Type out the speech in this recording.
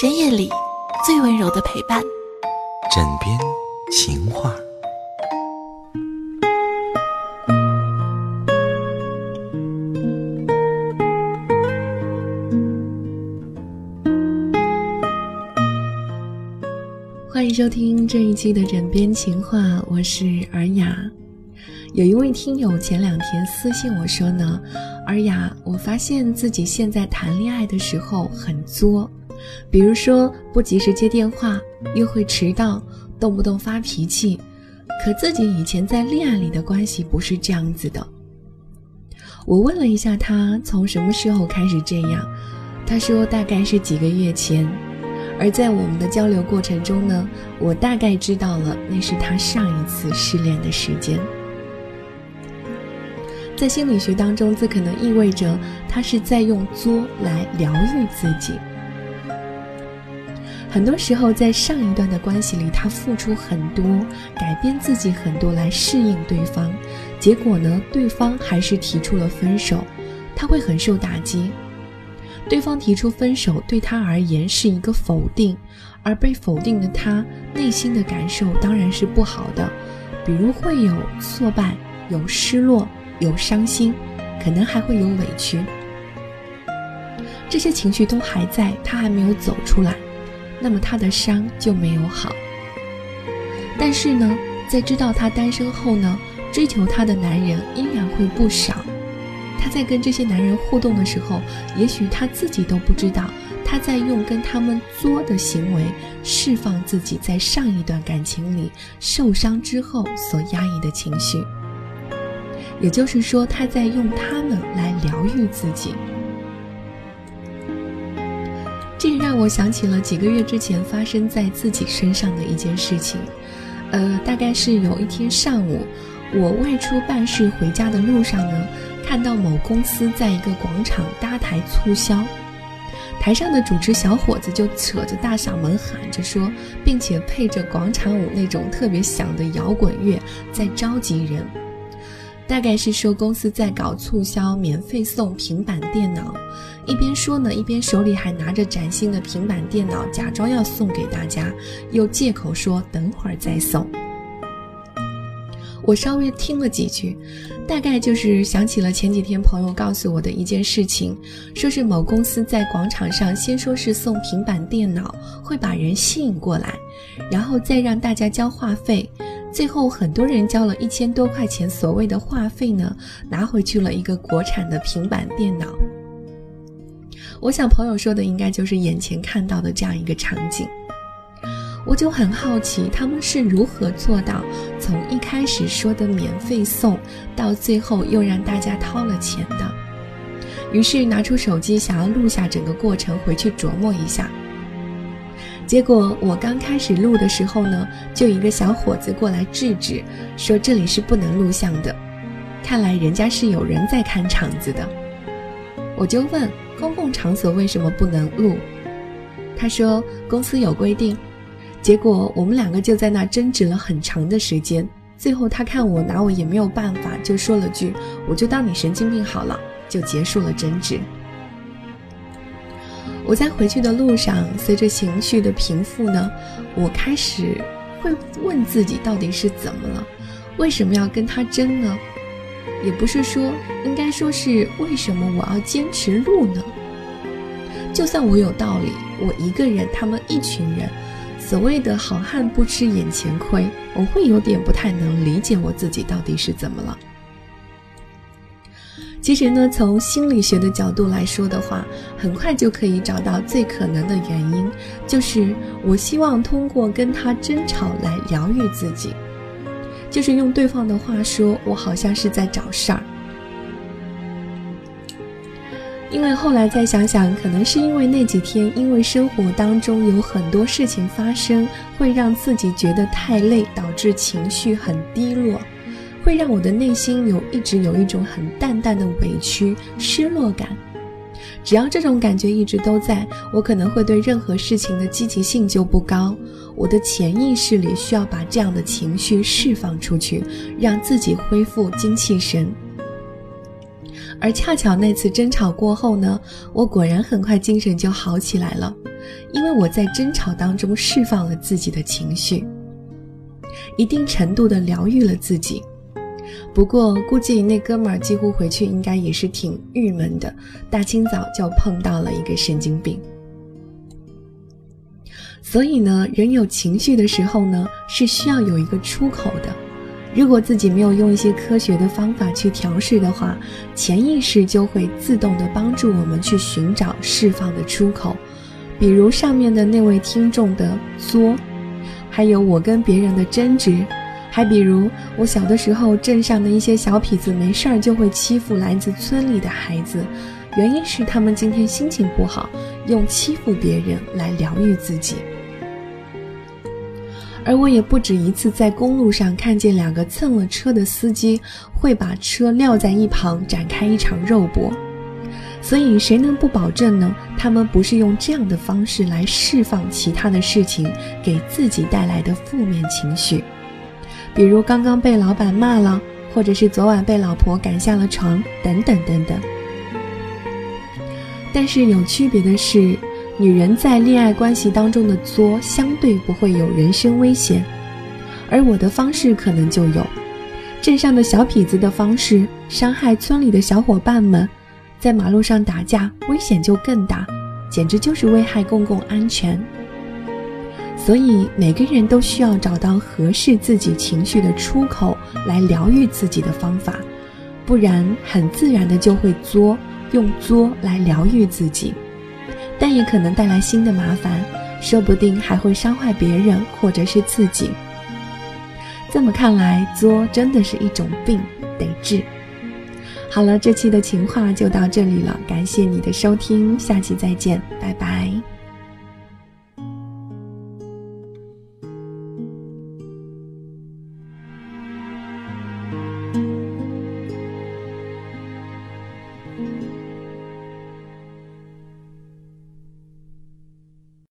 深夜里最温柔的陪伴，枕边情话。欢迎收听这一期的枕边情话，我是尔雅。有一位听友前两天私信我说呢，尔雅，我发现自己现在谈恋爱的时候很作，比如说不及时接电话，又会迟到，动不动发脾气。可自己以前在恋爱里的关系不是这样子的。我问了一下他从什么时候开始这样，他说大概是几个月前。而在我们的交流过程中呢，我大概知道了那是他上一次失恋的时间。在心理学当中，这可能意味着他是在用作来疗愈自己。很多时候，在上一段的关系里，他付出很多，改变自己很多来适应对方，结果呢，对方还是提出了分手，他会很受打击。对方提出分手，对他而言是一个否定，而被否定的他内心的感受当然是不好的，比如会有挫败，有失落。有伤心，可能还会有委屈，这些情绪都还在，他还没有走出来，那么他的伤就没有好。但是呢，在知道他单身后呢，追求他的男人依然会不少。他在跟这些男人互动的时候，也许他自己都不知道，他在用跟他们作的行为，释放自己在上一段感情里受伤之后所压抑的情绪。也就是说，他在用他们来疗愈自己。这让我想起了几个月之前发生在自己身上的一件事情。呃，大概是有一天上午，我外出办事回家的路上呢，看到某公司在一个广场搭台促销，台上的主持小伙子就扯着大嗓门喊着说，并且配着广场舞那种特别响的摇滚乐，在召集人。大概是说公司在搞促销，免费送平板电脑。一边说呢，一边手里还拿着崭新的平板电脑，假装要送给大家，又借口说等会儿再送。我稍微听了几句，大概就是想起了前几天朋友告诉我的一件事情，说是某公司在广场上先说是送平板电脑，会把人吸引过来，然后再让大家交话费。最后，很多人交了一千多块钱，所谓的话费呢，拿回去了一个国产的平板电脑。我想朋友说的应该就是眼前看到的这样一个场景。我就很好奇，他们是如何做到从一开始说的免费送，到最后又让大家掏了钱的。于是拿出手机想要录下整个过程，回去琢磨一下。结果我刚开始录的时候呢，就一个小伙子过来制止，说这里是不能录像的。看来人家是有人在看场子的。我就问公共场所为什么不能录？他说公司有规定。结果我们两个就在那争执了很长的时间。最后他看我拿我也没有办法，就说了句：“我就当你神经病好了。”就结束了争执。我在回去的路上，随着情绪的平复呢，我开始会问自己到底是怎么了，为什么要跟他争呢？也不是说，应该说是为什么我要坚持录呢？就算我有道理，我一个人，他们一群人，所谓的好汉不吃眼前亏，我会有点不太能理解我自己到底是怎么了。其实呢，从心理学的角度来说的话，很快就可以找到最可能的原因，就是我希望通过跟他争吵来疗愈自己，就是用对方的话说，我好像是在找事儿。因为后来再想想，可能是因为那几天，因为生活当中有很多事情发生，会让自己觉得太累，导致情绪很低落。会让我的内心有一直有一种很淡淡的委屈、失落感。只要这种感觉一直都在，我可能会对任何事情的积极性就不高。我的潜意识里需要把这样的情绪释放出去，让自己恢复精气神。而恰巧那次争吵过后呢，我果然很快精神就好起来了，因为我在争吵当中释放了自己的情绪，一定程度的疗愈了自己。不过估计那哥们儿几乎回去应该也是挺郁闷的，大清早就碰到了一个神经病。所以呢，人有情绪的时候呢，是需要有一个出口的。如果自己没有用一些科学的方法去调试的话，潜意识就会自动的帮助我们去寻找释放的出口。比如上面的那位听众的作，还有我跟别人的争执，还比如我小的时候镇上的一些小痞子没事儿就会欺负来自村里的孩子，原因是他们今天心情不好，用欺负别人来疗愈自己。而我也不止一次在公路上看见两个蹭了车的司机会把车撂在一旁展开一场肉搏，所以谁能不保证呢？他们不是用这样的方式来释放其他的事情给自己带来的负面情绪，比如刚刚被老板骂了，或者是昨晚被老婆赶下了床，等等等等。但是有区别的是。女人在恋爱关系当中的作相对不会有人身危险，而我的方式可能就有。镇上的小痞子的方式伤害村里的小伙伴们，在马路上打架危险就更大，简直就是危害公共安全。所以每个人都需要找到合适自己情绪的出口来疗愈自己的方法，不然很自然的就会作，用作来疗愈自己。但也可能带来新的麻烦，说不定还会伤害别人或者是自己。这么看来，作真的是一种病，得治。好了，这期的情话就到这里了，感谢你的收听，下期再见，拜拜。